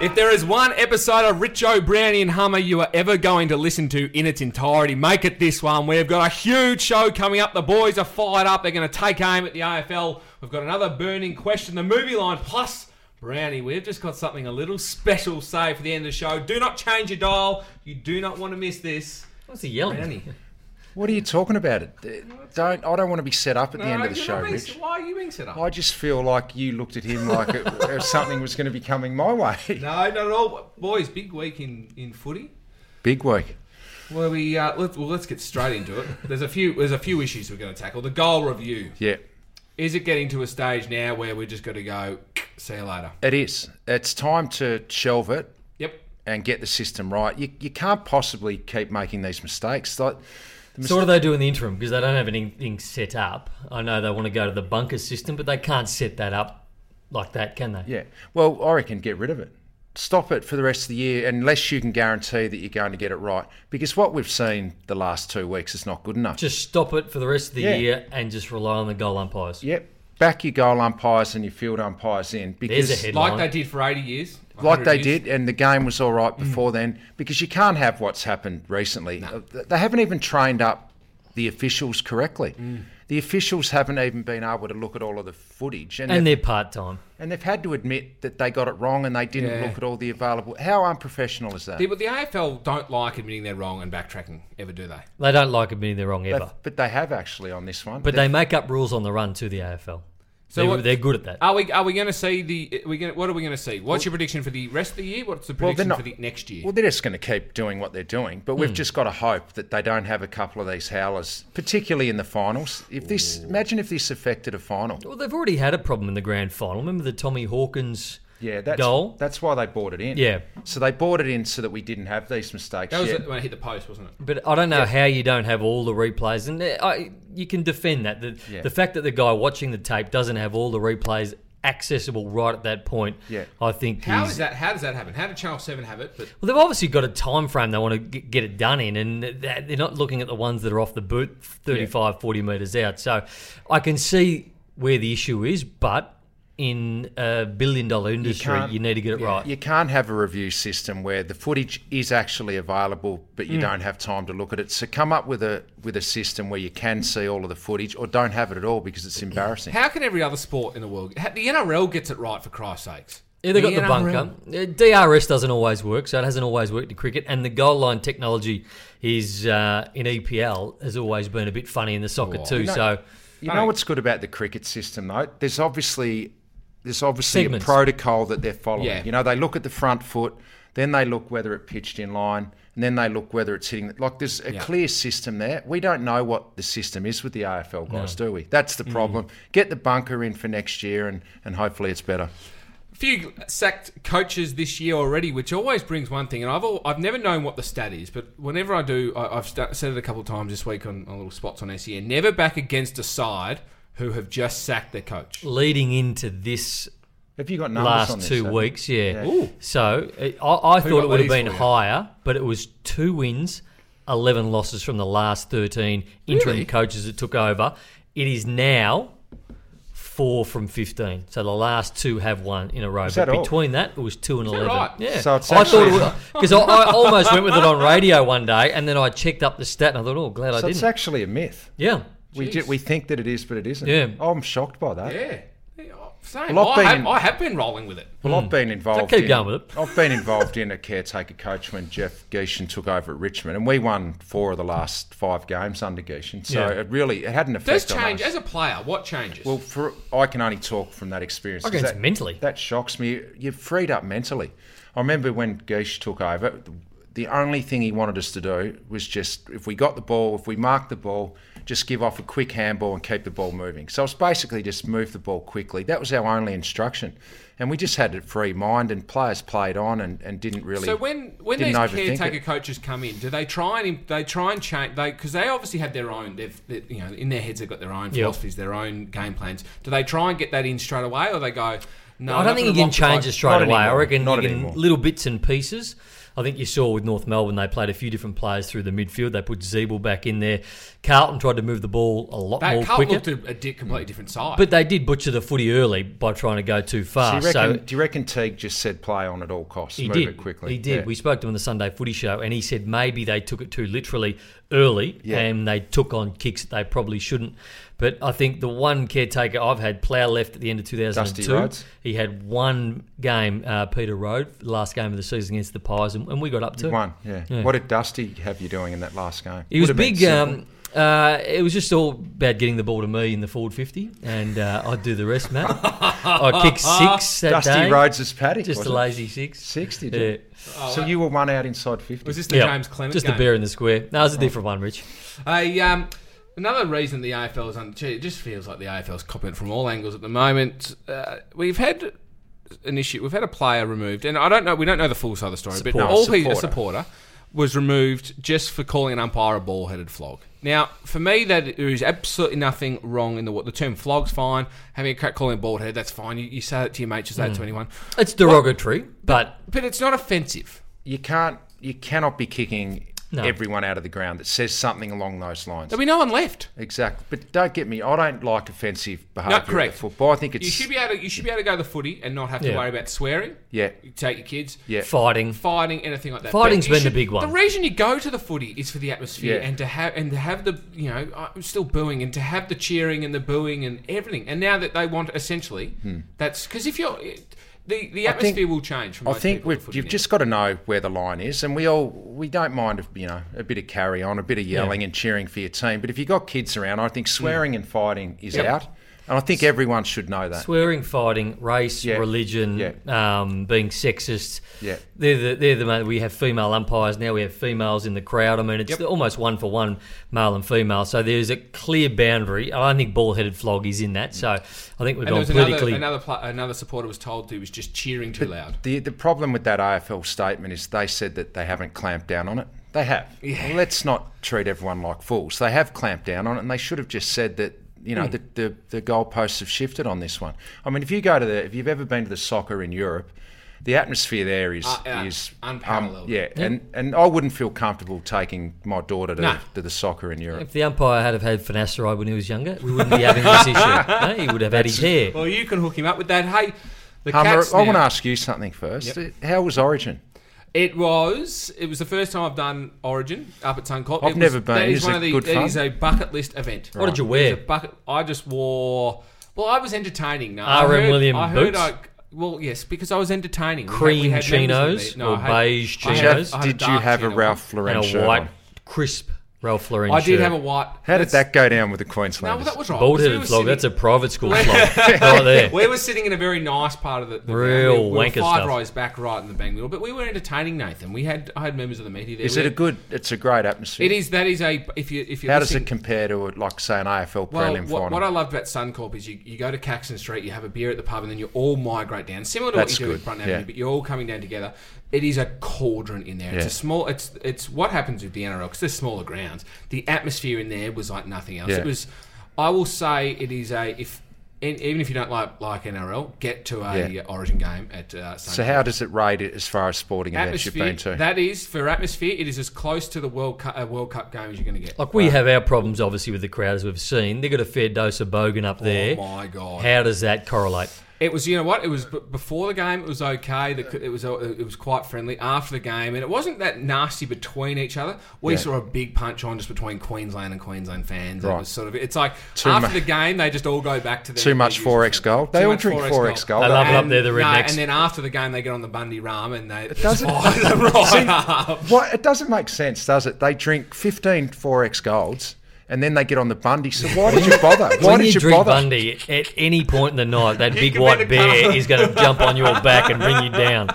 If there is one episode of Richo Brownie and Hummer you are ever going to listen to in its entirety, make it this one. We've got a huge show coming up. The boys are fired up. They're going to take aim at the AFL. We've got another burning question, the movie line, plus Brownie. We've just got something a little special saved for the end of the show. Do not change your dial. You do not want to miss this. What's he yelling? Brownie. What are you talking about? It don't. I don't want to be set up at the end of the show, being- Rich. Why are you being set up? I just feel like you looked at him like it, something was going to be coming my way. No, not at all. Boys, big week in, in footy. Big week. Well, we uh, let, well, let's get straight into it. There's a few there's a few issues we're going to tackle. The goal review. Yeah, Is it getting to a stage now where we're just going to go, see you later? it is. It's time to shelve it Yep. and get the system right. You, you can't possibly keep making these mistakes. Like, So what do they do in the interim? Because they don't have anything set up. I know they want to go to the bunker system, but they can't set that up like that, can they? yeah. Well, I reckon get rid of it. Stop it for the rest of the year unless you can guarantee that you're going to get it right. Because what we've seen the last two weeks is not good enough. Just stop it for the rest of the Yeah. year and just rely on the goal umpires. Yep. Back your goal umpires and your field umpires in because There's a headline. Like they did for 80 years. Like 100 they did, and the game was all right before then because you can't have what's happened recently. Uh, They haven't even trained up the officials correctly. The officials haven't even been able to look at all of the footage, and, And they've, they're part time. and they've had to admit that they got it wrong and they didn't Yeah. look at all the available. How unprofessional is that? Yeah, but the AFL don't like admitting they're wrong and backtracking, ever do they? They don't like admitting they're wrong ever. They've- but they have actually on this one. But They've- they make up rules on the run to the AFL. So they're, what- they're good at that. Are we are we going to see the? We gonna, what are we going to see? What's your prediction for the rest of the year? What's the Well, prediction not- for the next year? Well, they're just going to keep doing what they're doing, but we've hmm. just got to hope that they don't have a couple of these howlers, particularly in the finals. If this, imagine if this affected a final. Well, they've already had a problem in the grand final. Remember the Tommy Hawkins Yeah, that's goal? that's why they bought it in. Yeah. So they bought it in so that we didn't have these mistakes. that was yet. when it hit the post, wasn't it? But I don't know how you don't have all the replays, and uh, I, you can defend that. The, Yeah. the fact that the guy watching the tape doesn't have all the replays accessible right at that point, Yeah. I think How is. is that? How does that happen? How did Channel Seven have it? But Well, they've obviously got a time frame they want to get get it done in, and they're not looking at the ones that are off the boot 35, 40 metres out. So I can see where the issue is, but in a billion dollar industry, you, can't- need to get it right. You can't have a review system where the footage is actually available, but you don't have time to look at it. So come up with a with a system where you can see all of the footage, or don't have it at all because it's embarrassing. how can every other sport in the world? The NRL gets it right for Christ's sakes. Yeah, they got the NRL. bunker. DRS doesn't always work, so it hasn't always worked in cricket. And the goal line technology is uh, in EPL has always been a bit funny in the soccer too. know- so You know what's good about the cricket system though? There's obviously there's obviously Segments. a protocol that they're following. Yeah. You know, they look at the front foot, then they look whether it pitched in line, and then they look whether it's hitting. Like there's a Yeah. clear system there. We don't know what the system is with the AFL guys, do we? That's Mm. the problem. Get the bunker in for next year, and and hopefully it's better. A few sacked coaches this year already, which always brings one thing, and I've al- I've never known what the stat is, but whenever I do, I, I've sta said it a couple of times this week on, on little spots on SEN. Never back against a side who have just sacked their coach. leading into this Have you got numbers on last this? two Adam? weeks, yeah. Ooh. So uh, I, I thought it would have been higher, but it was two wins, eleven losses from the last thirteen interim Really? coaches that took over. It is now four from fifteen. So the last two have won in a row. Is but all? between that, it was two and that eleven. right? Yeah. So it's I thought actually- it because I, I almost went with it on radio one day, and then I checked up the stat, and I thought, oh, glad I So it's didn't. actually a myth. yeah. We ju- we think that it is, but it isn't. Yeah. Oh, I'm shocked by that. Yeah. Yeah, Same. Well, I've I, been have, in- I have been rolling with it. Well, I've hmm. been involved. keep in, going with it. I've been involved in a caretaker coach when Jeff Gieschen took over at Richmond, and we won four of the last five games under Gieschen. So Yeah. it really it had an Does effect on change us. as a player? What changes? well, for I can only talk from that experience. I 'cause guess that, mentally. that shocks me. You're freed up mentally. I remember when Geish took over. The only thing he wanted us to do was just, if we got the ball, if we marked the ball, just give off a quick handball and keep the ball moving. So it's basically just move the ball quickly. That was our only instruction. And we just had a free mind, and players played on and, and didn't really. So when when didn't these overthink caretaker it. coaches come in, do they try and they try and change? They because they obviously have their own. They've they, you know in their heads they've got their own philosophies, their own game plans. Do they try and get that in straight away, or they go? No, I don't think you can change it straight Not away. I reckon Not you can anymore. little bits and pieces. I think you saw with North Melbourne, they played a few different players through the midfield. They put Ziebell back in there. Carlton tried to move the ball a lot That more Carl quicker. looked a, a completely different side. But they did butcher the footy early by trying to go too Do far. you, reckon, so do you reckon Teague just said play on at all costs? he move did. it quickly. He did. Yeah. We spoke to him on the Sunday Footy Show, and he said maybe they took it too literally early, Yeah. and they took on kicks that they probably shouldn't. But I think the one caretaker I've had, Plough left at the end of 2002. Rhodes? He had one game, uh, Peter Road, last game of the season against the Pies, and, and we got up to. One, yeah. Yeah. What did Dusty have you doing in that last game? He was Would have been big. simple. Um, uh, it was just all about getting the ball to me in the forward 50, and uh, I'd do the rest, Matt. I kicked six that Dusty day. Rhodes' paddy. Just was a it? lazy six. Six, did Yeah. you? so you were one out inside 50. was this the Yeah, James Clement Just game? the bear in the square. No, it was a different one, Rich. A, um, another reason the AFL is. Gee, it just feels like the AFL is copying it from all angles at the moment. Uh, we've had an issue. We've had a player removed, and I don't know. We don't know the full side of the story, but Supporter. all he, a Supporter. supporter was removed just for calling an umpire a ball-headed flog. Now, for me, that there is absolutely nothing wrong in the what the term flog's fine. Having a crack calling a bald head, that's fine. You, you say that to your mates, you say it to anyone, It's derogatory, but but it's not offensive. You can't, you cannot be kicking No. everyone out of the ground that says something along those lines. There'll be no one left. Exactly. But don't get me, I don't like offensive behaviour No, correct. football. I think it's. You should be able to. You should be able to go to the footy and not have to Yeah. worry about swearing. yeah, You take your kids. yeah. fighting. fighting, anything like that. Fighting's you been the big one. The reason you go to the footy is for the atmosphere Yeah. and to have and to have the you know I'm still booing and to have the cheering and the booing and everything. And now that they want essentially hmm. that's because if you're the the. I think- atmosphere will change. I think we've, you've now. just got to know where the line is, and we all we don't mind you know a bit of carry on, a bit of yelling and cheering for your team. But if you've got kids around, I think swearing and fighting is Yep. out, and I think everyone should know that. Swearing, fighting, race, Yeah. religion, Yeah. um, being sexist. Yeah. They're the, they're the mo- we have female umpires now. We have females in the crowd. I mean, it's Yep. almost one for one, male and female. So there's a clear boundary. I don't think ball-headed flog is in that. So I think we've And there gone was another politically. another, pla another supporter was told he was just cheering too loud. The the problem with that AFL statement is they said that they haven't clamped down on it. They have. Yeah. Well, let's not treat everyone like fools. They have clamped down on it, and they should have just said that. You know, hmm. the, the the goalposts have shifted on this one. I mean, if you go to the, if you've ever been to the soccer in Europe, the atmosphere there is Uh, uh, is unparalleled. yeah, and and I wouldn't feel comfortable taking my daughter to, No. to the soccer in Europe. if the umpire had have had finasteride when he was younger, we wouldn't be having this issue. No, he would have had his hair. Well, you can hook him up with that. Hey, the Hummer, cats I want to ask you something first. How was Origin? It was. It was the first time I've done Origin up at Suncorp. I've It was- never been. That is Is one it of the. good It a bucket list event. What did you It wear? was a bucket. I just wore. Well, I was entertaining. No, I R.M. heard- William I heard boots? I, well, yes, because I was entertaining. We had- Cream we had members chinos of the- or I had- beige I had- chinos? I had a Did you dark have a chino Ralph Lauren and a white, on? crisp Ralph Lauren I did shirt. have a white. How did that go down with the Queensland? No, Queenslanders? that was right. Bald-headed We flog. sitting- That's a private school flog. right there. we were sitting in a very nice part of the, the Real we, we were wanker five stuff. rows back, right in the bang middle. But we were entertaining Nathan. We had I had members of the media there. Is We it a good? It's a great atmosphere. It is. That is a. If you if you How does it compare to like say an AFL Well, prelim what, final? what I loved about Suncorp is you, you go to Caxton Street, you have a beer at the pub, and then you all migrate down, similar to That's what you do good, at Brunt yeah. Avenue, but you're all coming down together. It is a cauldron in there. It's a small. It's it's what happens with the NRL because they're smaller grounds. The atmosphere in there was like nothing else. Yeah. It was. I will say it is a if. And even if you don't like like NRL, get to a Yeah. Origin game at uh, Suncorp. so how does it rate it as far as sporting events you've atmosphere? been to? That is for atmosphere. It is as close to the World Cup, uh, World Cup game as you're going to get. Like we have our problems, obviously, with the crowd as we've seen. They have got a fair dose of bogan up there. Oh my god! How does that correlate? It was, you know what? It was b- before the game. It was okay. The, it was, uh, it was quite friendly after the game, and it wasn't that nasty between each other. We Yeah. saw a big punch on just between Queensland and Queensland fans. It Right. was sort of, it's like Too after mu- the game, they just all go back to their, Too much 4X gold. They all drink 4X gold. They love it up And- there, the no, rednecks. and then after the game, they get on the Bundy rum and they it doesn't- fire right See, up. What it doesn't make sense, does it? They drink 15 4X golds and then they get on the Bundy. So why did you bother? Why when did you, you, drink bother? Bundy, at any point in the night, that big white bear colour. is going to jump on your back and bring you down.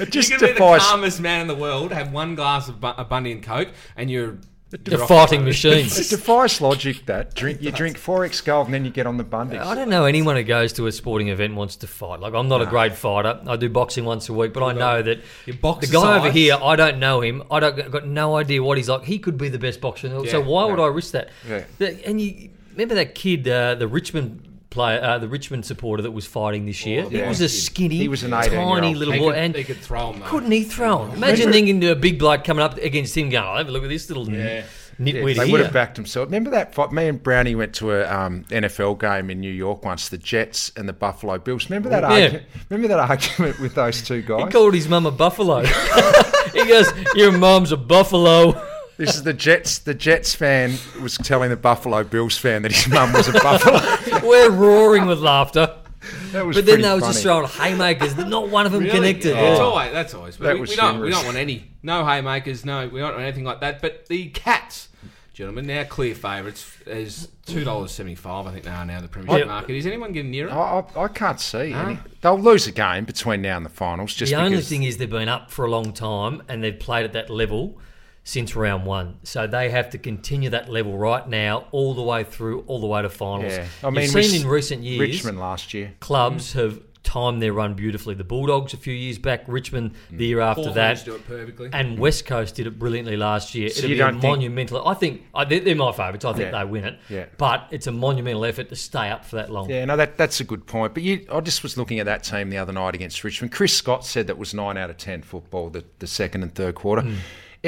It just you can be the defies. calmest man in the world, have one glass of a Bundy and Coke, and you're You're off fighting the- It defies logic that drink you drink 4X gold and then you get on the Bundy. I don't know anyone who goes to a sporting event wants to fight. Like I'm not a great fighter. I do boxing once a week, but I know that Your box the guy over size. here, I don't know him. I don't I've got no idea what he's like. He could be the best boxer in the world. so Yeah, why would. I risk that? Yeah. The- and you remember that kid, uh, the Richmond player, uh, the Richmond supporter that was fighting this year. he yeah. was a skinny, He was an tiny little He boy, could, and he could throw him, though. couldn't he throw him? Imagine thinking to a big bloke coming up against him, going, "Oh, have a look at this little Yeah. nitwit they here." would have backed himself. Remember that fight? Me and Brownie went to a um, NFL game in New York once. The Jets and the Buffalo Bills. Remember that? Yeah. Argument, remember that argument with those two guys? he guys? called his mum a buffalo. he goes, "Your mum's a buffalo." This is the Jets. The Jets fan was telling the Buffalo Bills fan that his mum was a buffalo. We're roaring with laughter. That was But then they were just throwing haymakers. Not one of them Really? connected. Yeah, Yeah. That's always. That's always. But That we, was we don't. We don't want any. No haymakers. No, we don't want anything like that. But the Cats, gentlemen, now clear favourites is two dollars seventy five. I think they are now the Premiership Yeah. market. Is anyone getting near it? I, I, I can't see. Any. They'll lose a game between now and the finals. Just The only thing is they've been up for a long time and they've played at that level since round one. So they have to continue that level right now, all the way through, all the way to finals. Yeah, I You've mean, seen we- in recent years, Richmond last year. clubs have timed their run beautifully. The Bulldogs a few years back, Richmond the year after Hawthorns that. do it perfectly. And West Coast did it brilliantly last year. So It'll you be a don't think- monumental. I think I, they're, they're my favourites. I think Yeah. they win it. Yeah. But it's a monumental effort to stay up for that long. Yeah, no, that that's a good point. But you, I just was looking at that team the other night against Richmond. Chris Scott said that was nine out of ten football, the, the second and third quarter. Hmm.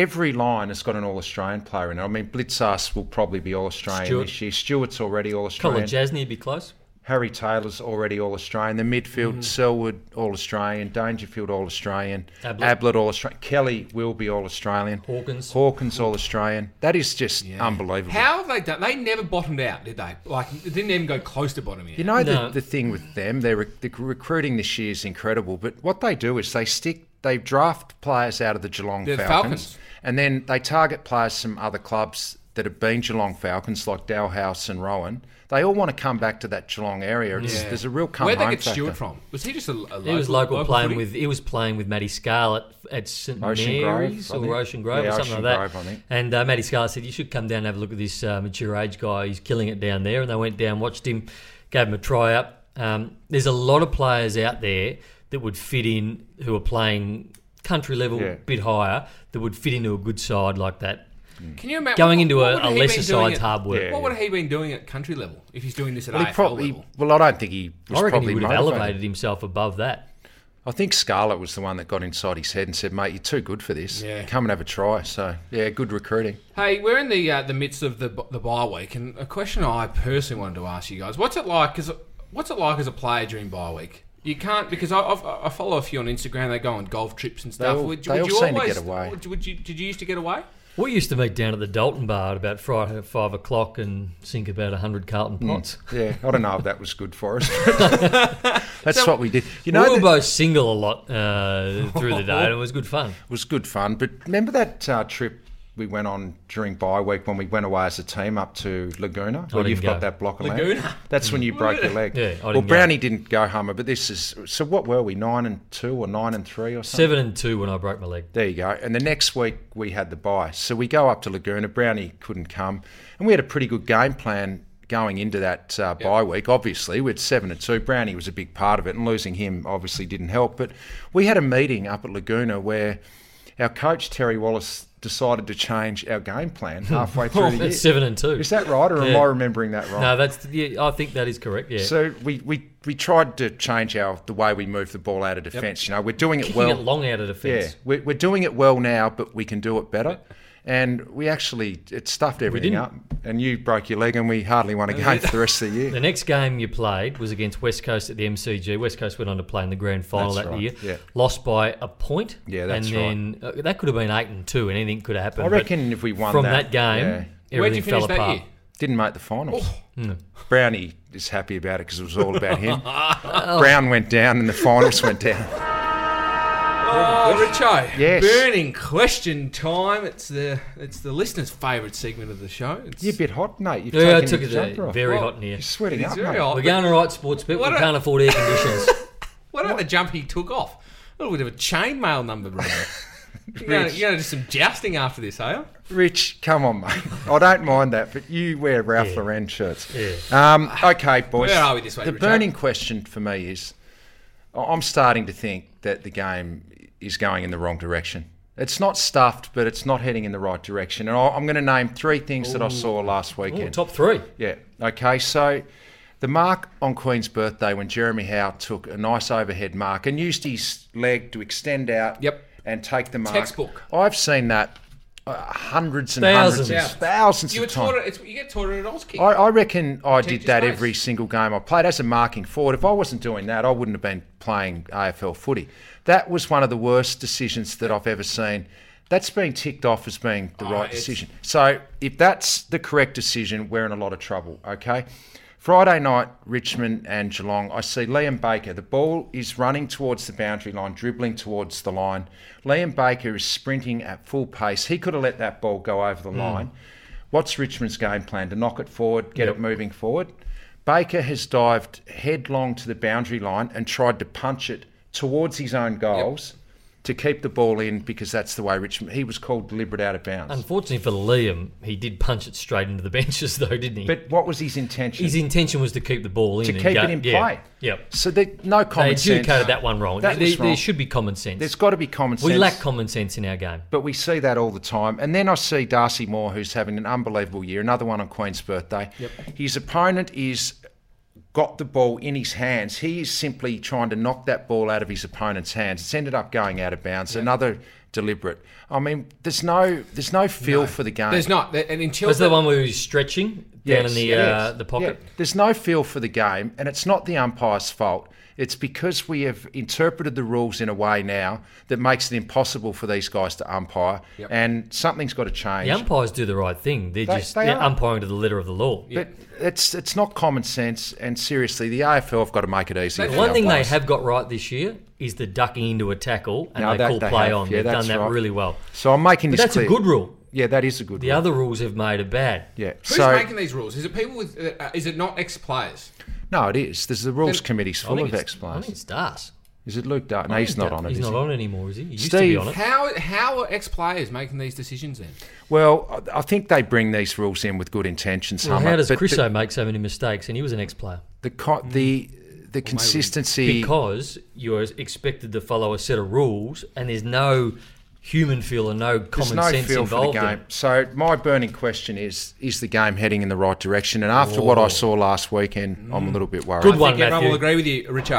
Every line has got an All Australian player in it. I mean, Blicavs will probably be All Australian Stewart. this year. Stewart's already All Colin Australian. Jasny would be close. Harry Taylor's already All Australian. The midfield, Mm-hmm. Selwood All Australian, Dangerfield All Australian, Ablett. Ablett All Australian, Kelly will be All Australian, Hawkins. Hawkins All Australian. That is just unbelievable. How have they done? They never bottomed out, did they? Like, it didn't even go close to bottoming out. You know No. the, the thing with them, their rec- the recruiting this year is incredible. But what they do is they stick, they draft players out of the Geelong The Falcons, Falcons. and then they target players from other clubs that have been Geelong Falcons, like Dahlhaus and Rohan. They all want to come back to that Geelong area. It's, There's a real come Where'd they home get factor. Stewart from? Was he just a, a local? He was local, playing footy? with. He was playing with Matty Scarlett at St Ocean Mary's I or. Ocean Grove Yeah, or something Ocean like Grove, that. I think. And uh, Matty Scarlett said, "You should come down and have a look at this uh, mature age guy. He's killing it down there." And they went down, watched him, gave him a try up. Um, there's a lot of players out there that would fit in who are playing country level, Yeah. bit higher, that would fit into a good side like that. Can you imagine Going what- into what a, a lesser been doing side's at- hard work. Yeah. What would he been doing at country level if he's doing this at Well, AFL probably. level? Well, I don't think he was I reckon probably he would have elevated himself above that. I think Scarlett was the one that got inside his head and said, "Mate, you're too good for this. Yeah. Come and have a try." So yeah, good recruiting. Hey, we're in the uh, the midst of the the bye week, and a question I personally wanted to ask you guys: What's it like? Cause, what's it like as a player during bye week? You can't because I, I've, I follow a few on Instagram. They go on golf trips and stuff. all- would, they would all you seem to always, get away. Would, would you? Did you used to get away? We used to meet down at the Dalton Bar at about Friday at five o'clock and sink about hundred Carlton pots. Yeah, I don't know if that was good for us. but That's what we did. You know, we were that- both single a lot uh, through the day, and it was good fun. It was good fun. But remember that uh, trip we went on during bye week when we went away as a team up to Laguna? Didn't you've go. got that block of land? Laguna? That's when you broke your leg. Yeah, I didn't well, go. Brownie didn't go, Hummer, but this is. So what were we? Nine and two or nine and three or something? Seven and two when I broke my leg. There you go. And the next week we had the bye. So we go up to Laguna. Brownie couldn't come. And we had a pretty good game plan going into that uh, bye week, obviously. We had seven and two. Brownie was a big part of it, and losing him obviously didn't help. But we had a meeting up at Laguna where our coach, Terry Wallace, decided to change our game plan hmm. halfway through the year. Seven and two. Is that right, or am I remembering that wrong? No, that's yeah, I think that is correct. Yeah, So we, we, we tried to change our the way we move the ball out of defence. You know, we're doing it kicking well. it long out of Yeah, defence. we're, we're doing it well now, but we can do it better. And we actually it stuffed everything up. And you broke your leg, and we hardly won a game for the rest of the year. The next game you played was against West Coast at the MCG. West Coast went on to play in the grand final That's that right, year. yeah. Lost by a point. Yeah, that's and then uh, that could have been eight and two, and anything could have happened. I but reckon if we won from that, that, game, yeah. Where'd everything you finish fell that apart. year? didn't make the finals. Oh. Brownie is happy about it because it was all about him. Brown went down, and the finals went down. Oh, Richo. Yes. Burning question time. It's the it's the listener's favourite segment of the show. It's, You're a bit hot, mate. You've Yeah, I taken took your it jumper off. Very hot in here. You're sweating it's up, very mate. hot. We're going to right sports bet. We What a- can't afford air conditioners. What about the jump he took off? A little bit of a chainmail number, bro. You're going to do some jousting after this, are you? Rich, come on, mate. I don't mind that, but you wear Ralph Yeah. Lauren shirts. Yeah. Um, okay, boys. Where are we this week, The Richard? burning question for me is I'm starting to think that the game is going in the wrong direction. It's not stuffed, but it's not heading in the right direction. And I- I'm going to name three things that I saw last Ooh, weekend. top three. Yeah. Okay. So The mark on Queen's birthday when Jeremy Howe took a nice overhead mark and used his leg to extend out Yep. and take the mark. Textbook. I've seen that Uh, hundreds and Thousands. hundreds, Yeah. thousands You were of times. it. You get taught it at Auskick. I, I reckon I did that your every single game I played as a marking forward. If I wasn't doing that, I wouldn't have been playing AFL footy. That was one of the worst decisions that I've ever seen. That's been ticked off as being the Oh, right decision. So if that's the correct decision, we're in a lot of trouble. Okay. Friday night, Richmond and Geelong. I see Liam Baker. The ball is running towards the boundary line, dribbling towards the line. Liam Baker is sprinting at full pace. He could have let that ball go over the hmm. line. What's Richmond's game plan? To knock it forward, get Yep. it moving forward. Baker has dived headlong to the boundary line and tried to punch it towards his own goals to keep the ball in because that's the way Richmond. He was called deliberate out of bounds. Unfortunately for Liam, he did punch it straight into the benches, though, didn't he? but what was his intention? His intention was to keep the ball in. to and keep go- it in yeah, play. Yep. So there, no They common sense. adjudicated that one wrong. That there, was there should be common sense. There's got to be common sense. we lack common sense in our game. But we see that all the time. And then I see Darcy Moore, who's having an unbelievable year, another one on Queen's birthday. Yep. His opponent is got the ball in his hands. He is simply trying to knock that ball out of his opponent's hands. It's ended up going out of bounds. Another deliberate. I mean, there's no there's no feel for the game. There's not. And until Was the one where he was stretching down Yes, in the yes, uh, the pocket? yeah. There's no feel for the game, and it's not the umpire's fault. It's because we have interpreted the rules in a way now that makes it impossible for these guys to umpire, and something's got to change. The umpires do the right thing. They're They- just they they're umpiring to the letter of the law. But it's it's not common sense, and seriously, the AFL have got to make it easy. The One thing they have got right this year is the ducking into a tackle and No, they that call they play have. on. Yeah, They've done that right. really well. So I'm making But this that's clear. a good rule. Yeah, that is a good. Rule. The rule. other rules have made it bad. yeah. Who's so making these rules? Is it people with? Uh, is it not ex-players? no, it is. There's the rules Then- committee's full of it's- ex I players. think it's Das. Is it Luke Dart? No, he's not that- on it. He's is not he? on it anymore, is he? He used to be Steve- on it. How how are ex-players making these decisions then? Well, I I think they bring these rules in with good intentions. Well, Hummer, how does but Christo the, make so many mistakes? And he was an ex-player. the co- the the consistency? Because you're expected to follow a set of rules, and there's no human feel and no common no sense feel for the involved. in game. it. So my burning question is: Is the game heading in the right direction? And after what I oh. saw last weekend, I'm a mm. little bit worried. Good I one, think everyone will agree with you, Richo.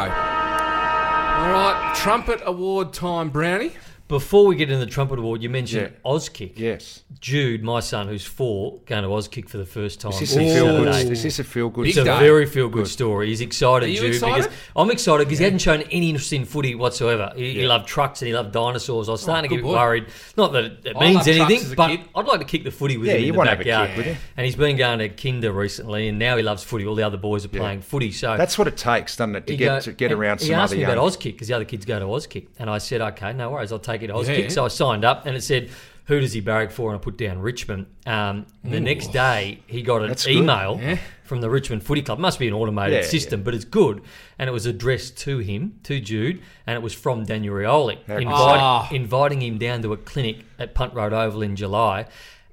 All right, trumpet award time, Brownie. Before we get into the trumpet award, you mentioned Yeah. Auskick. Yes. Jude, my son, who's four, going to Auskick for the first time. Is this on a feel good? Saturday. Is this a feel good? It's a day. very feel good story. He's excited, Are you Jude, excited? because I'm excited because he hadn't shown any interest in footy whatsoever. He, he loved trucks and he loved dinosaurs. I was oh, starting to get boy. worried. Not that it I means anything, but kid. I'd like to kick the footy with Yeah, him you in the wanna have a backyard. kick with. And he's been going to Kinder recently, and now he loves footy. All the other boys are playing footy, so That's what it takes, doesn't it, to get go- to get and around He some asked other me young. about Auskick because the other kids go to Auskick, and I said, okay, no worries, I'll take you to Auskick. Yeah. So I signed up, and it said, who does he barrack for? And I put down Richmond. Um, the next day, he got an That's email Yeah. from the Richmond Footy Club. Must be an automated Yeah, system, but it's good. And it was addressed to him, to Jude, and it was from Daniel Rioli, How inviting, Ah. inviting him down to a clinic at Punt Road Oval in July.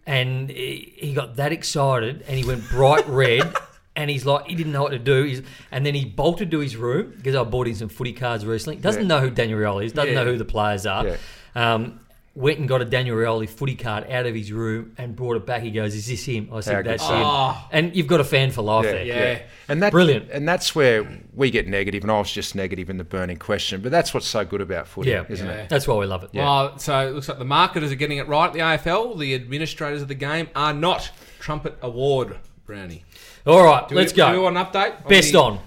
And he he got that excited, and he went bright red. And he's like, he didn't know what to do. He's, and then he bolted to his room because I bought him some footy cards recently. Doesn't Yeah. know who Daniel Rioli is. Doesn't Yeah. know who the players are. Yeah. Um, went and got a Daniel Rioli footy card out of his room and brought it back. He goes, "Is this him?" I said, good. "That's Oh. him." And you've got a fan for life there. Yeah. And that, Brilliant. And that's where we get negative, and I was just negative in the burning question. But that's what's so good about footy, Yeah, isn't Yeah. it? That's why we love it. Well, so it looks like the marketers are getting it right at the AFL. The administrators of the game are not trumpet award, Brownie. All right, Do let's we, go. Do we want an update? Best the, on.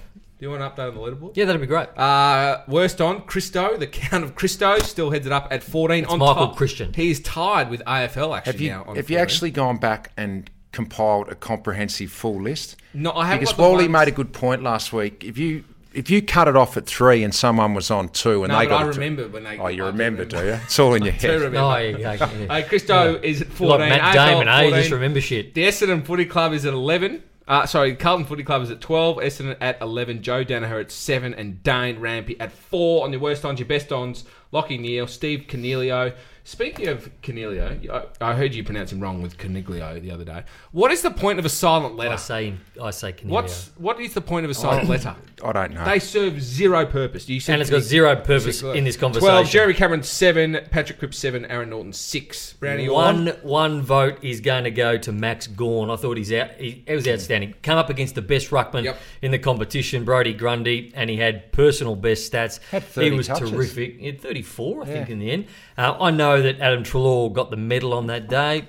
Do you want an update on the leaderboard? Yeah, that'd be great. Uh, worst on Christo, the count of Christo still heads it up at 14 on Michael top. Christian. He is tied with AFL actually Have you now. On have you 14. actually gone back and compiled a comprehensive full list? No, I haven't. Because got the Wally ones- made a good point last week. If you if you cut it off at three and someone was on two and No, they but got I it to- remember when they. oh, you I do remember, do remember. you? It's all in your I do head. remember. No, yeah, yeah, yeah. Uh, Christo is at 14. like Matt AFL Damon, at eh? 14. Just remember shit. The Essendon Footy Club is at 11. Uh, sorry, Carlton Footy Club is at 12. Essendon at 11. Joe Daniher at 7. And Dane Rampe at 4. On your worst ons, your best ons, Lachie Neale, Steve Coniglio, Speaking of Coniglio, I, I heard you pronounce him wrong with Coniglio the other day. What is the point of a silent letter? I letter? say, I say Canelio. What's what is the point of a silent letter? I don't know. They serve zero purpose. You said and it's got zero purpose in this conversation. Twelve. Jeremy Cameron seven. Patrick Cripps seven. Aaron Naughton six. Brownie you One one vote is going to go to Max Gawn. I thought he's out. He, he was outstanding. Come up against the best ruckman Yep. in the competition, Brodie Grundy, and he had personal best stats. Had he was touches. terrific. He had 34, I think, in the end. Uh, I know that Adam Treloar got the medal on that day.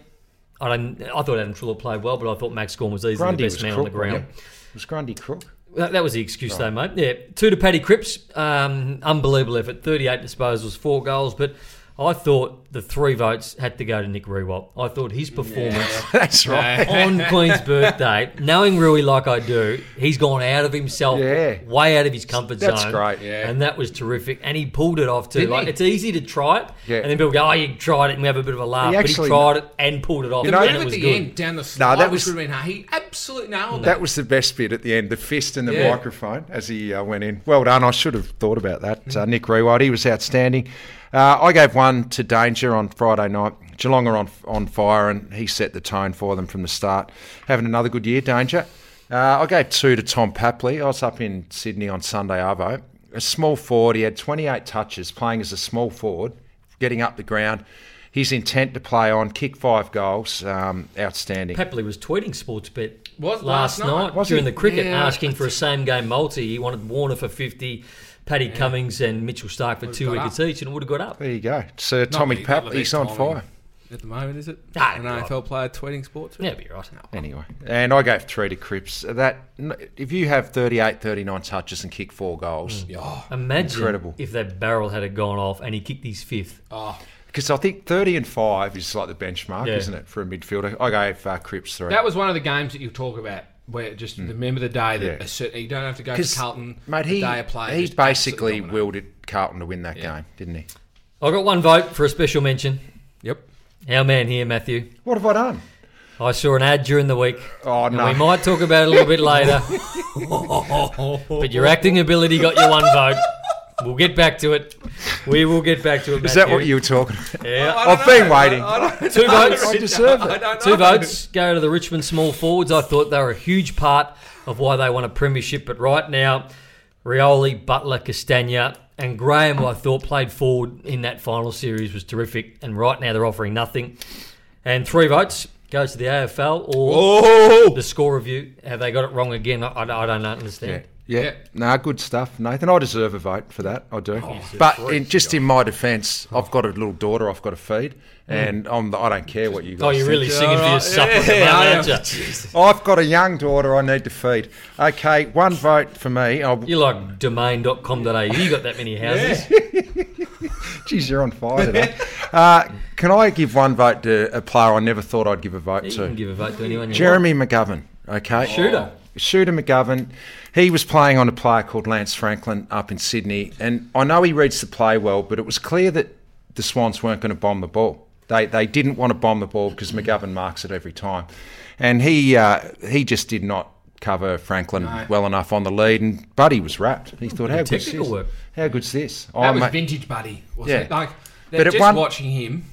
I don't. I thought Adam Treloar played well, but I thought Max Gawn was easily Grundy the best man crook, on the ground. wasn't? Was Grundy crook? That, that was the excuse they made. Yeah, two to Paddy Cripps. Um, unbelievable effort. 38 disposals, four goals. But I thought the three votes had to go to Nick Riewoldt. I thought his performance That's right. on Queen's birthday, knowing Rui like I do, he's gone out of himself, Yeah. way out of his comfort That's zone. great. Yeah. And that was terrific. And he pulled it off too. Didn't like he? it's easy to try it, Yeah. and then people go, "Oh, you tried it," and we have a bit of a laugh. He but he tried it and pulled it off. The know- and move it at was the good. end down the slide, that which was- would have been hard. He absolutely nailed That that. was the best bit at the end, the fist and the Yeah. microphone as he uh, went in. Well done. I should have thought about that. Uh, Nick Riewoldt, he was outstanding. Uh, I gave one to Danger on Friday night. Geelong are on, on fire, and he set the tone for them from the start. Having another good year, Danger. Uh, I gave two to Tom Papley. I was up in Sydney on Sunday, Arvo. A small forward. He had 28 touches playing as a small forward, getting up the ground. His intent to play on, kick five goals, um, outstanding. Papley was tweeting Sportsbet Was last, last night. night Was during he? the cricket, Yeah. asking for a same game multi. He wanted Warner for fifty, Paddy Cummins and Mitchell Starc for two got wickets up. each, and it would have got up. There you go. Sir Not Tommy the- not he's on fire. At the moment, is it? Ah, An right. AFL player tweeting sports. Yeah, be right. Anyway, and I gave three to Cripps. That if you have 38, 39 touches and kick four goals, Oh, Imagine Incredible. if that barrel had gone off and he kicked his fifth. oh. because I think 30 and five is like the benchmark, Yeah. isn't it, for a midfielder? I gave uh, Cripps three. That was one of the games that you talk about where just hmm. remember the day that. Yeah. a certain, you don't have to go to Carlton. mate, he day of play, he basically willed it Carlton to win that game, didn't he? I got one vote for a special mention. Yep. Our man here, Matthew. What have I done? I saw an ad during the week. Oh no! we might talk about it a little bit later. but your acting ability got you one vote. We'll get back to it. We will get back to it. is that what you were talking about? Yeah. Well, I've been know. waiting. I- I Two votes. I deserve it. I don't Two know. votes go to the Richmond small forwards. I thought they were a huge part of why they won a premiership. But right now, Rioli, Butler, Castagna, and Graham, who I thought played forward in that final series, was terrific. And right now, they're offering nothing. And three votes goes to the AFL or Oh, the score review. Have they got it wrong again? I, I don't understand. Yeah. Yeah. No, good stuff, Nathan. I deserve a vote for that. I do. but in, just in my defence, I've got a little daughter I've got to feed, and I'm the, I don't care what you guys Oh, you're think. really singing for your Alright. supper at the Yeah, I moment, am. aren't you? I've got a young daughter I need to feed. Okay, one vote for me. I'll, You're like domain.com.au. You got that many houses. geez, you're on fire today. uh, can I give one vote to a player I never thought I'd give a vote You to? can give a vote to anyone you Jeremy McGovern. Okay, want. Shooter. Shooter McGovern. He was playing on a player called Lance Franklin up in Sydney, and I know he reads the play well, but it was clear that the Swans weren't going to bomb the ball. They they didn't want to bomb the ball because McGovern marks it every time, and he uh, he just did not cover Franklin No. well enough on the lead, and Buddy was wrapped. He thought, how good's this? work. How good's this? that Oh, was mate. vintage, buddy. Wasn't Yeah. it? Like, But just one- watching him.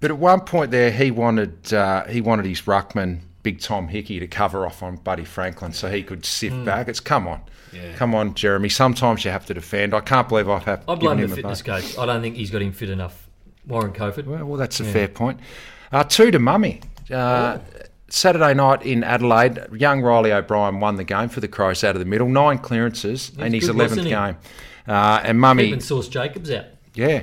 But at one point there, he wanted uh, he wanted his ruckman, Big Tom Hickey, to cover off on Buddy Franklin so he could sift back. It's come on, Yeah. come on, Jeremy. Sometimes you have to defend. I can't believe I've have I blame given the him a fitness coach. I don't think he's got him fit enough. Warren Coфord. Well, well, that's a fair point. Uh, two to Mummy. Uh, Saturday night in Adelaide, young Reilly O'Brien won the game for the Crows out of the middle, nine clearances in his good, eleventh game. Uh, and Mummy, Keeping Sauce Jacobs out. Yeah,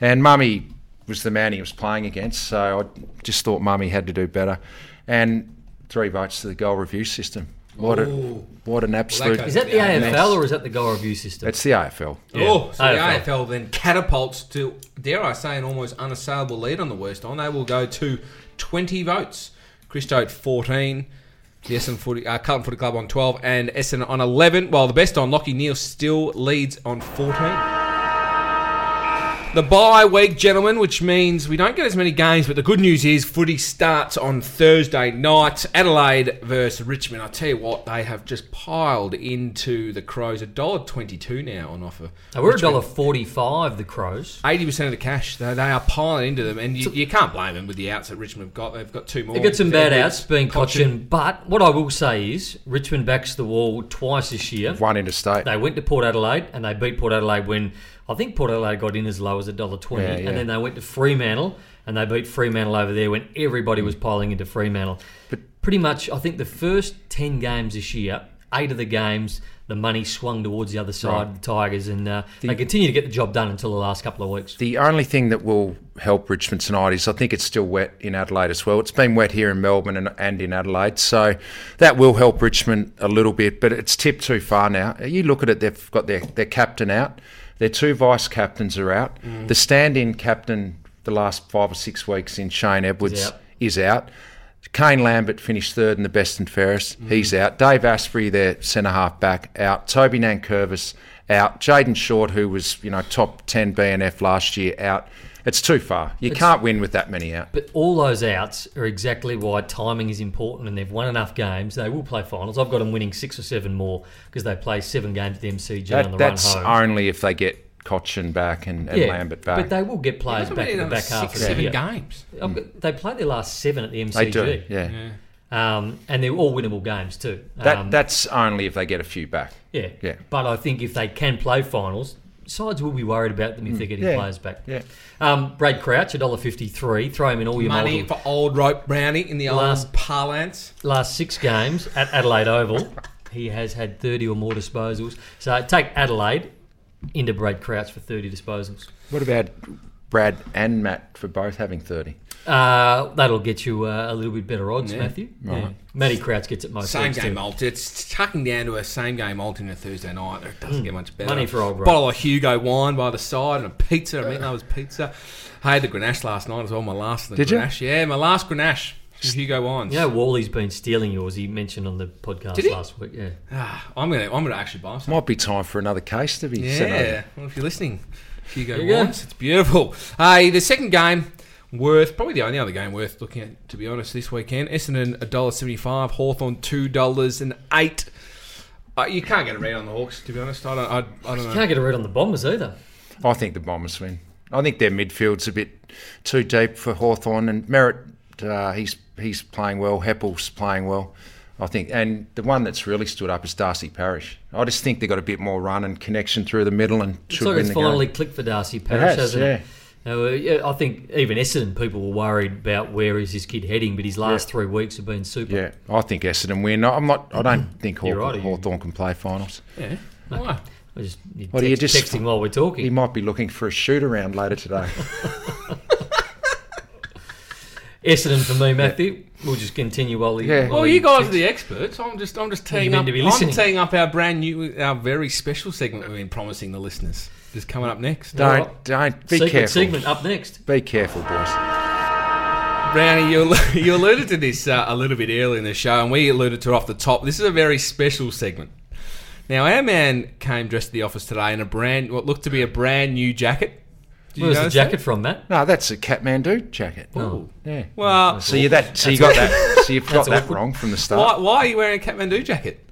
and Mummy was the man he was playing against, so I just thought Mummy had to do better. And three votes to the goal review system. What a Ooh. what an absolute! goes- Is that the Yeah, AFL mess. or is that the goal review system? It's the AFL. Yeah. Oh, so AFL. the AFL then catapults to, dare I say, an almost unassailable lead on the worst on. They will go to 20 votes. Christo at 14. The Essendon Footy, uh, Carlton Footy Club on 12 and Essendon on 11. While the best on Lachie Neale still leads on 14. The bye week, gentlemen, which means we don't get as many games, but the good news is footy starts on Thursday night. Adelaide versus Richmond. I tell you what, they have just piled into the Crows. $1.22 now on offer. Now, we're a dollar forty-five. The Crows. 80% of the cash. They, they are piling into them, and you, you can't blame them with the outs that Richmond have got. They've got two more. They've got some bad outs, being Cotchin. Cotchin. But what I will say is, Richmond backs the wall twice this year. One interstate. They went to Port Adelaide and they beat Port Adelaide when I think Port Adelaide got in as low as a dollar twenty, Yeah, yeah. and then they went to Fremantle and they beat Fremantle over there when everybody was piling into Fremantle. But pretty much, I think the first ten games this year, eight of the games, the money swung towards the other side, of the Tigers, and uh, they continue to get the job done until the last couple of weeks. The only thing that will help Richmond tonight is I think it's still wet in Adelaide as well. It's been wet here in Melbourne and, and in Adelaide, so that will help Richmond a little bit, but it's tipped too far now. You look at it, they've got their, their captain out, their two vice captains are out, mm. the stand in captain the last five or six weeks in Shane Edwards is out. Kane Lambert finished third in the best and fairest. Mm. He's out. Dave Astbury, their centre half back, out. Toby Nankervis out. Jayden Short, who was you know top ten BNF last year, out. It's too far. You can't win with that many out. But all those outs are exactly why timing is important, and they've won enough games. They will play finals. I've got them winning six or seven more because they play seven games at the MCG on the that's run home. only if they get Cotchin back and, and Lambert back. But they will get players They've back in the back on half six, of the seven year. games. I've got- They played their last seven at the MCG. They do, yeah. Um, and they're all winnable games too. That Um, that's only if they get a few back. yeah. yeah. But I think if they can play finals, sides will be worried about them if they're getting. Yeah. players back. Yeah. Um, Brad Crouch, $1.53. Throw him in all your Money multiple. for old rope brownie in the Last- old parlance. last six games at Adelaide Oval, he has had 30 or more disposals. So take Adelaide into Brad Crouch for 30 disposals. What about Brad and Matt for both having thirty? Uh, that'll get you uh, a little bit better odds, Yeah. Matthew. Yeah. Matty Crouch gets it most Same game too. alt. It's tucking down to a same game alt in a Thursday night. It doesn't get much better. Money for old Rob. Bottle of Hugo wine by the side and a pizza. I mean, that was pizza. I had the Grenache last night as well. My last of the Did you? Grenache. Yeah, my last Grenache. Hugo wines. You know, Wally's been stealing yours. He mentioned on the podcast Did he? last week. Yeah. Ah, I'm gonna, I'm gonna actually buy some. Might be time for another case to be sent over. Yeah. Well, if you're listening, Hugo There you go. wines. It's beautiful. Hey, the second game worth probably the only other game worth looking at to be honest this weekend. Essendon a dollar seventy five. Hawthorn two dollars and eight. Uh, you can't get a read on the Hawks to be honest. I don't. I, I don't know. Can't get a read on the Bombers either. I think the Bombers win. I think their midfield's a bit too deep for Hawthorn and Merrett. Uh, he's he's playing well. Heppell's playing well. I think, and the one that's really stood up is Darcy Parish. I just think they got a bit more run and connection through the middle and It's should like win it's the finally game. clicked for Darcy Parish, has, hasn't yeah. Uh, yeah, uh, I think even Essendon people were worried about where is this kid heading, but his last three weeks have been super. Yeah, I think Essendon win. I'm not. I don't mm-hmm. think You're Hawthorn, right, you- Hawthorn can play finals. Yeah. Why? I just, you're What, are you just- texting while we're talking. He might be looking for a shoot around later today. Essendon for me, Matthew. We'll just continue while he. Yeah. Oh, while Well, he you guys are the experts. I'm just, I'm just Well, you teeing up. to be I'm listening. teeing up our brand new, our very special segment we've been promising the listeners. Just coming up next. Don't right. don't be Secret careful. segment up next. Be careful, boys. Brownie, you, you alluded to this uh, a little bit earlier in the show, and we alluded to it off the top. This is a very special segment. Now, our man came dressed to the office today in a brand, what looked to be a brand new jacket. Did you Where's the jacket that? from, Matt? No, that's a Kathmandu jacket. Oh. Yeah. Well, So you that. So you got that. So you've got that awkward. wrong from the why, start. why are you wearing a Kathmandu jacket?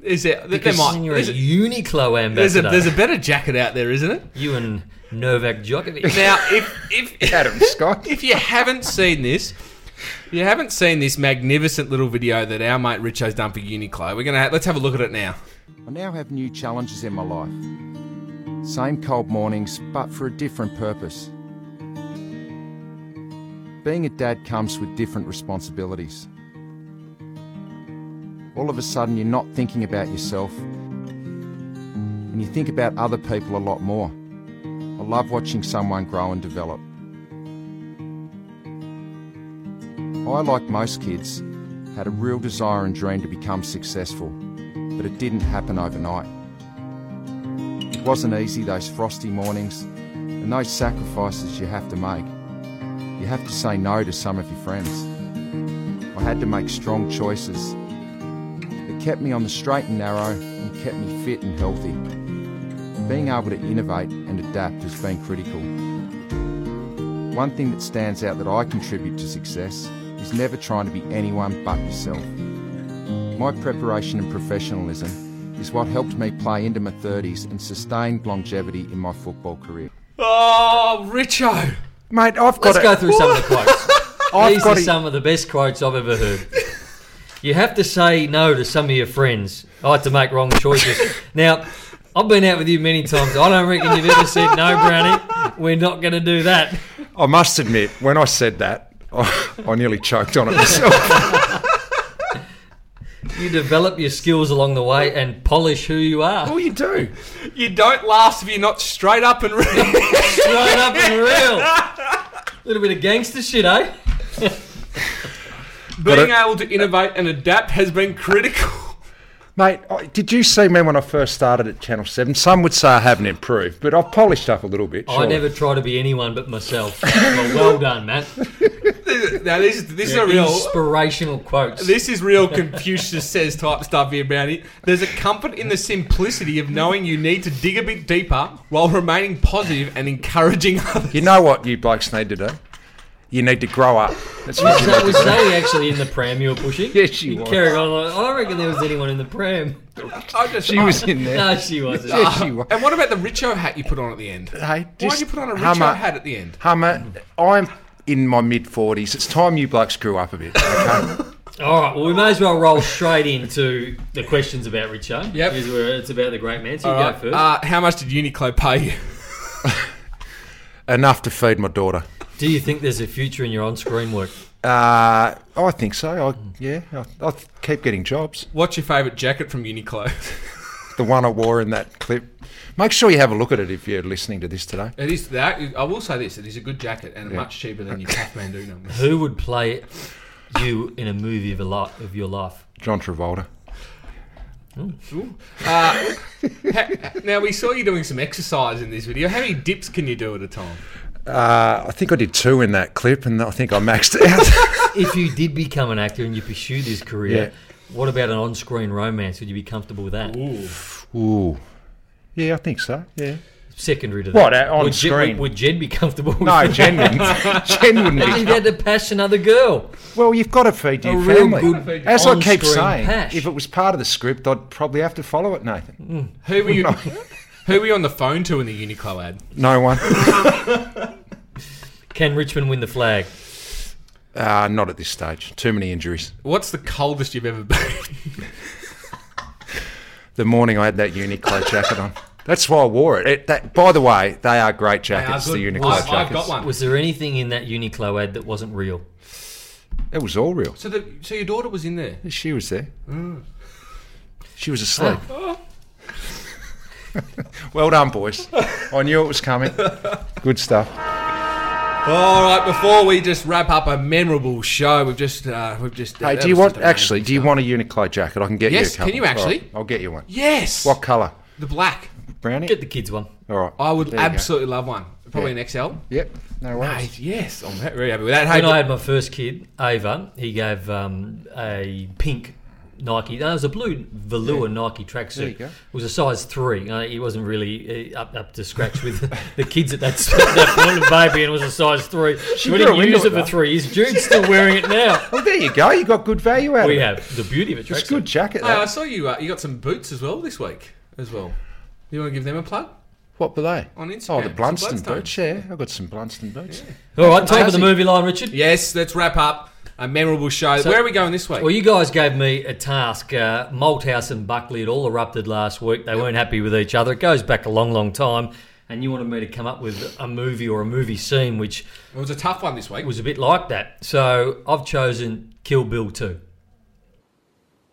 Is there, there Because might, You're a there's, a, Uniqlo there's, a, ambassador. there's a better jacket out there, isn't it? You and Novak Djokovic. Now, if if Adam Scott. if you haven't seen this, if you haven't seen this magnificent little video that our mate Richo's done for Uniqlo, we're gonna ha- let's have a look at it now. I now have new challenges in my life. Same cold mornings, but for a different purpose. Being a dad comes with different responsibilities. All of a sudden, you're not thinking about yourself, and you think about other people a lot more. I love watching someone grow and develop. I, like most kids, had a real desire and dream to become successful but it didn't happen overnight. It wasn't easy those frosty mornings and those sacrifices you have to make. You have to say no to some of your friends. I had to make strong choices kept me on the straight and narrow and kept me fit and healthy. Being able to innovate and and adapt has been critical. One thing that stands out that I contribute to success is never trying to be anyone but yourself. My preparation and professionalism is what helped me play into my 30s and sustained longevity in my football career. Oh, Richo. Mate, I've got Let's to, go through some of the quotes. I've These are some of the best quotes I've ever heard. You have to say no to some of your friends. I like to make wrong choices. Now, I've been out with you many times. I don't reckon you've ever said no, Brownie. We're not going to do that. I must admit, when I said that, I, I nearly choked on it myself. You develop your skills along the way and polish who you are. Oh, you do. You don't last if you're not straight up and real. Straight up and real. A little bit of gangster shit, eh? Being it- able to innovate and adapt has been critical. Mate, did you see me when I first started at Channel 7? Some would say I haven't improved, but I've polished up a little bit. I never try to be anyone but myself. Well, well done, Matt. now this, this is a real. Inspirational quotes. This is real Confucius says type stuff here, Brownie. There's a comfort in the simplicity of knowing you need to dig a bit deeper while remaining positive and encouraging others. You know what you blokes need to do? You need to grow up. That's what you was to do. Zoe actually in the pram you were pushing? Yes, she was. carried on like, I don't reckon there was anyone in the pram. I just, She was in there. No, she wasn't. Yes, she was. And what about the Richo hat you put on at the end? Hey, Why just did you put on a Richo Hummer, hat at the end? Hummer, I'm in my mid 40s. It's time you blokes grew up a bit. Okay? All right, well, we may as well roll straight into the questions about Richo. Yep. Because we're, it's about the great man. So you All go right, first. Uh, how much did Uniqlo pay you? Enough to feed my daughter. Do you think there's a future in your on screen work? Uh, I think so. I, yeah, I, I keep getting jobs. What's your favourite jacket from Uniqlo? The one I wore in that clip. Make sure you have a look at it if you're listening to this today. It is that. I will say this: it is a good jacket and much cheaper than your Kathmandu numbers. Who would play you in a movie of, a li- of your life? John Travolta. Ha- now we saw you doing some exercise in this video. How many dips can you do at a time? Uh, I think I did two in that clip, and I think I maxed out. If you did become an actor and you pursued this career, Yeah. what about an on screen romance? Would you be comfortable with that? Ooh. Yeah, I think so. Yeah. Secondary to What, that. uh, on would Jed, screen? would, would Jed be comfortable with No, that? Jen wouldn't. Jen wouldn't If you be. had to pass another girl. Well, you've got to feed your A real family. good As I keep saying, pash. if it was part of the script, I'd probably have to follow it, Nathan. Who were you? who were you on the phone to in the Uniqlo ad? No one. Can Richmond win the flag? Uh, not at this stage. Too many injuries. What's the coldest you've ever been? The morning I had that Uniqlo jacket on. That's why I wore it. it that, by the way, they are great jackets, the Uniqlo I've, jackets. I've got one. Was there anything in that Uniqlo ad that wasn't real? It was all real. So, the, so your daughter was in there. She was there. She was asleep. well done, boys. I knew it was coming. Good stuff. All right, before we just wrap up a memorable show, we've just uh, we've just. Hey, do you want actually? Do you stuff. want a Uniqlo jacket? I can get Yes, you a couple. can you actually? All right, I'll get you one. Yes. What colour? The black. Brownie. Get the kids one. All right. I would There you go. absolutely love one. Probably Yeah. an XL. Yep. No worries. Mate, yes, I'm very happy with that. Hey, When I had my first kid, Ava, he gave um, a pink Nike. No, it was a blue velour Nike tracksuit. There you go. It was a size three. Uh, he wasn't really uh, up, up to scratch with the kids at that, that point of baby, and it was a size three. She we didn't use it, it for three years. Jude's still wearing it now. Well, there you go. You got good value out We of it. We have the beauty of a It's tracksuit. a good jacket. Hey, I saw you. Uh, you got some boots as well this week as well. You want to give them a plug What were they? on Instagram? Oh, the Some Blundstone boots. Yeah, I got some Blundstone boots. All right, time for the movie line, Richard. Yes, let's wrap up a memorable show. So- Where are we going this week? Well, you guys gave me a task. Uh, Malthouse and Buckley had all erupted last week. They weren't happy with each other. It goes back a long, long time. And you wanted me to come up with a movie or a movie scene which it was a tough one this week. It was a bit like that. So I've chosen Kill Bill 2.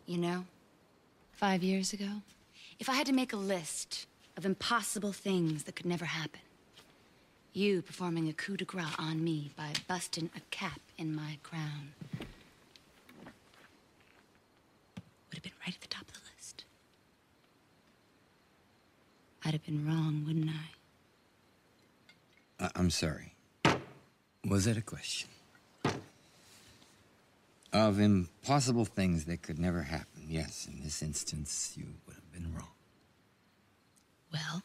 You know, five years ago, if I had to make a list of impossible things that could never happen, you performing a coup de grace on me by busting a cap in my crown would have been right at the top of the list. I'd have been wrong, wouldn't I? I- I'm sorry. Was that a question? Of impossible things that could never happen, yes, in this instance, you would have been wrong. Well,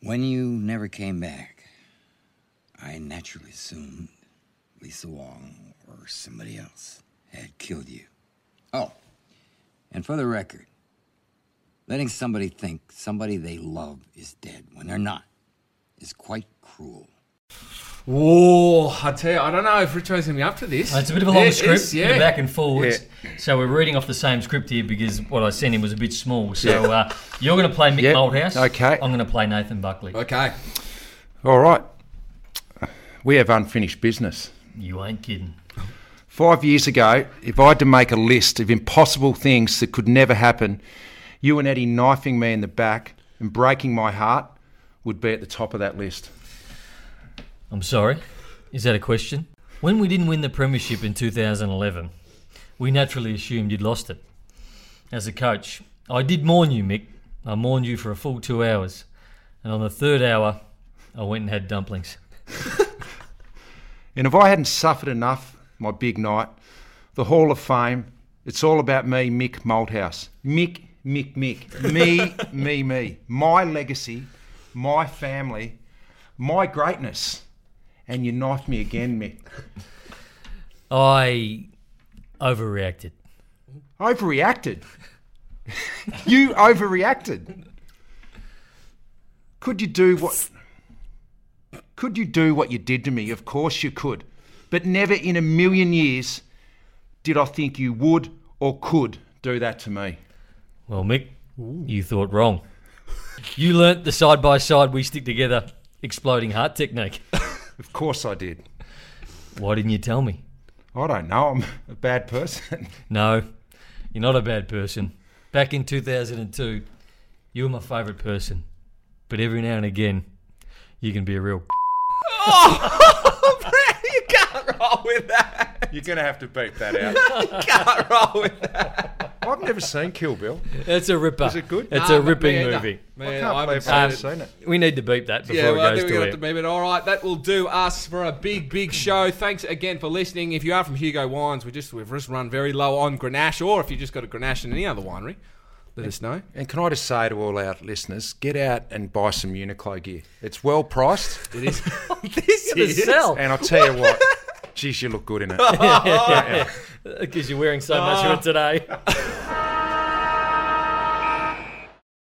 When you never came back, I naturally assumed Lisa Wong or somebody else had killed you. Oh, and for the record, letting somebody think somebody they love is dead when they're not is quite cruel. Whoa, I tell you, I don't know if Richo's going to be up to this. It's a bit of a long It script, is, yeah. yeah. back and forwards. So we're reading off the same script here because what I sent him was a bit small. So uh, you're going to play Mick Yeah, Malthouse. okay. I'm going to play Nathan Buckley. Okay. All right. We have unfinished business. You ain't kidding. Five years ago, if I had to make a list of impossible things that could never happen, you and Eddie knifing me in the back and breaking my heart would be at the top of that list. I'm sorry. Is that a question? When we didn't win the premiership in 2011, we naturally assumed you'd lost it. As a coach, I did mourn you, Mick. I mourned you for a full two hours. And on the third hour, I went and had dumplings. And if I hadn't suffered enough, my big night, the Hall of Fame, it's all about me, Mick Malthouse. Mick, Mick, Mick. Me, me, me. My legacy, my family, my greatness. And you knifed me again, Mick. I overreacted. Overreacted. you overreacted. Could you do what Could you do what you did to me? Of course you could. But never in a million years did I think you would or could do that to me. Well, Mick, you thought wrong. You learnt the side by side we stick together exploding heart technique. Of course I did. Why didn't you tell me? I don't know, I'm a bad person. No, you're not a bad person. Back in 2002, you were my favourite person. But every now and again, you can be a real. Oh, you can't roll with that. You're going to have to beep that out. You Can't roll with that. I've never seen Kill Bill. It's a ripper. Is it good? It's Nah, a but ripping me either. movie. Man, I can't haven't believe seen I it. haven't um, seen it. We need to beep that before Yeah, well, it I goes think to we air. have to move it. All right, that will do us for a big, big show. Thanks again for listening. If you are from Hugo Wines, we just we've just run very low on Grenache, or if you just got a Grenache in any other winery, let us know. And can I just say to all our listeners, get out and buy some Uniqlo gear. It's well priced. It is. this The is sell. And I'll tell you what, geez, you look good in it. Because you're wearing so much of it ah. today.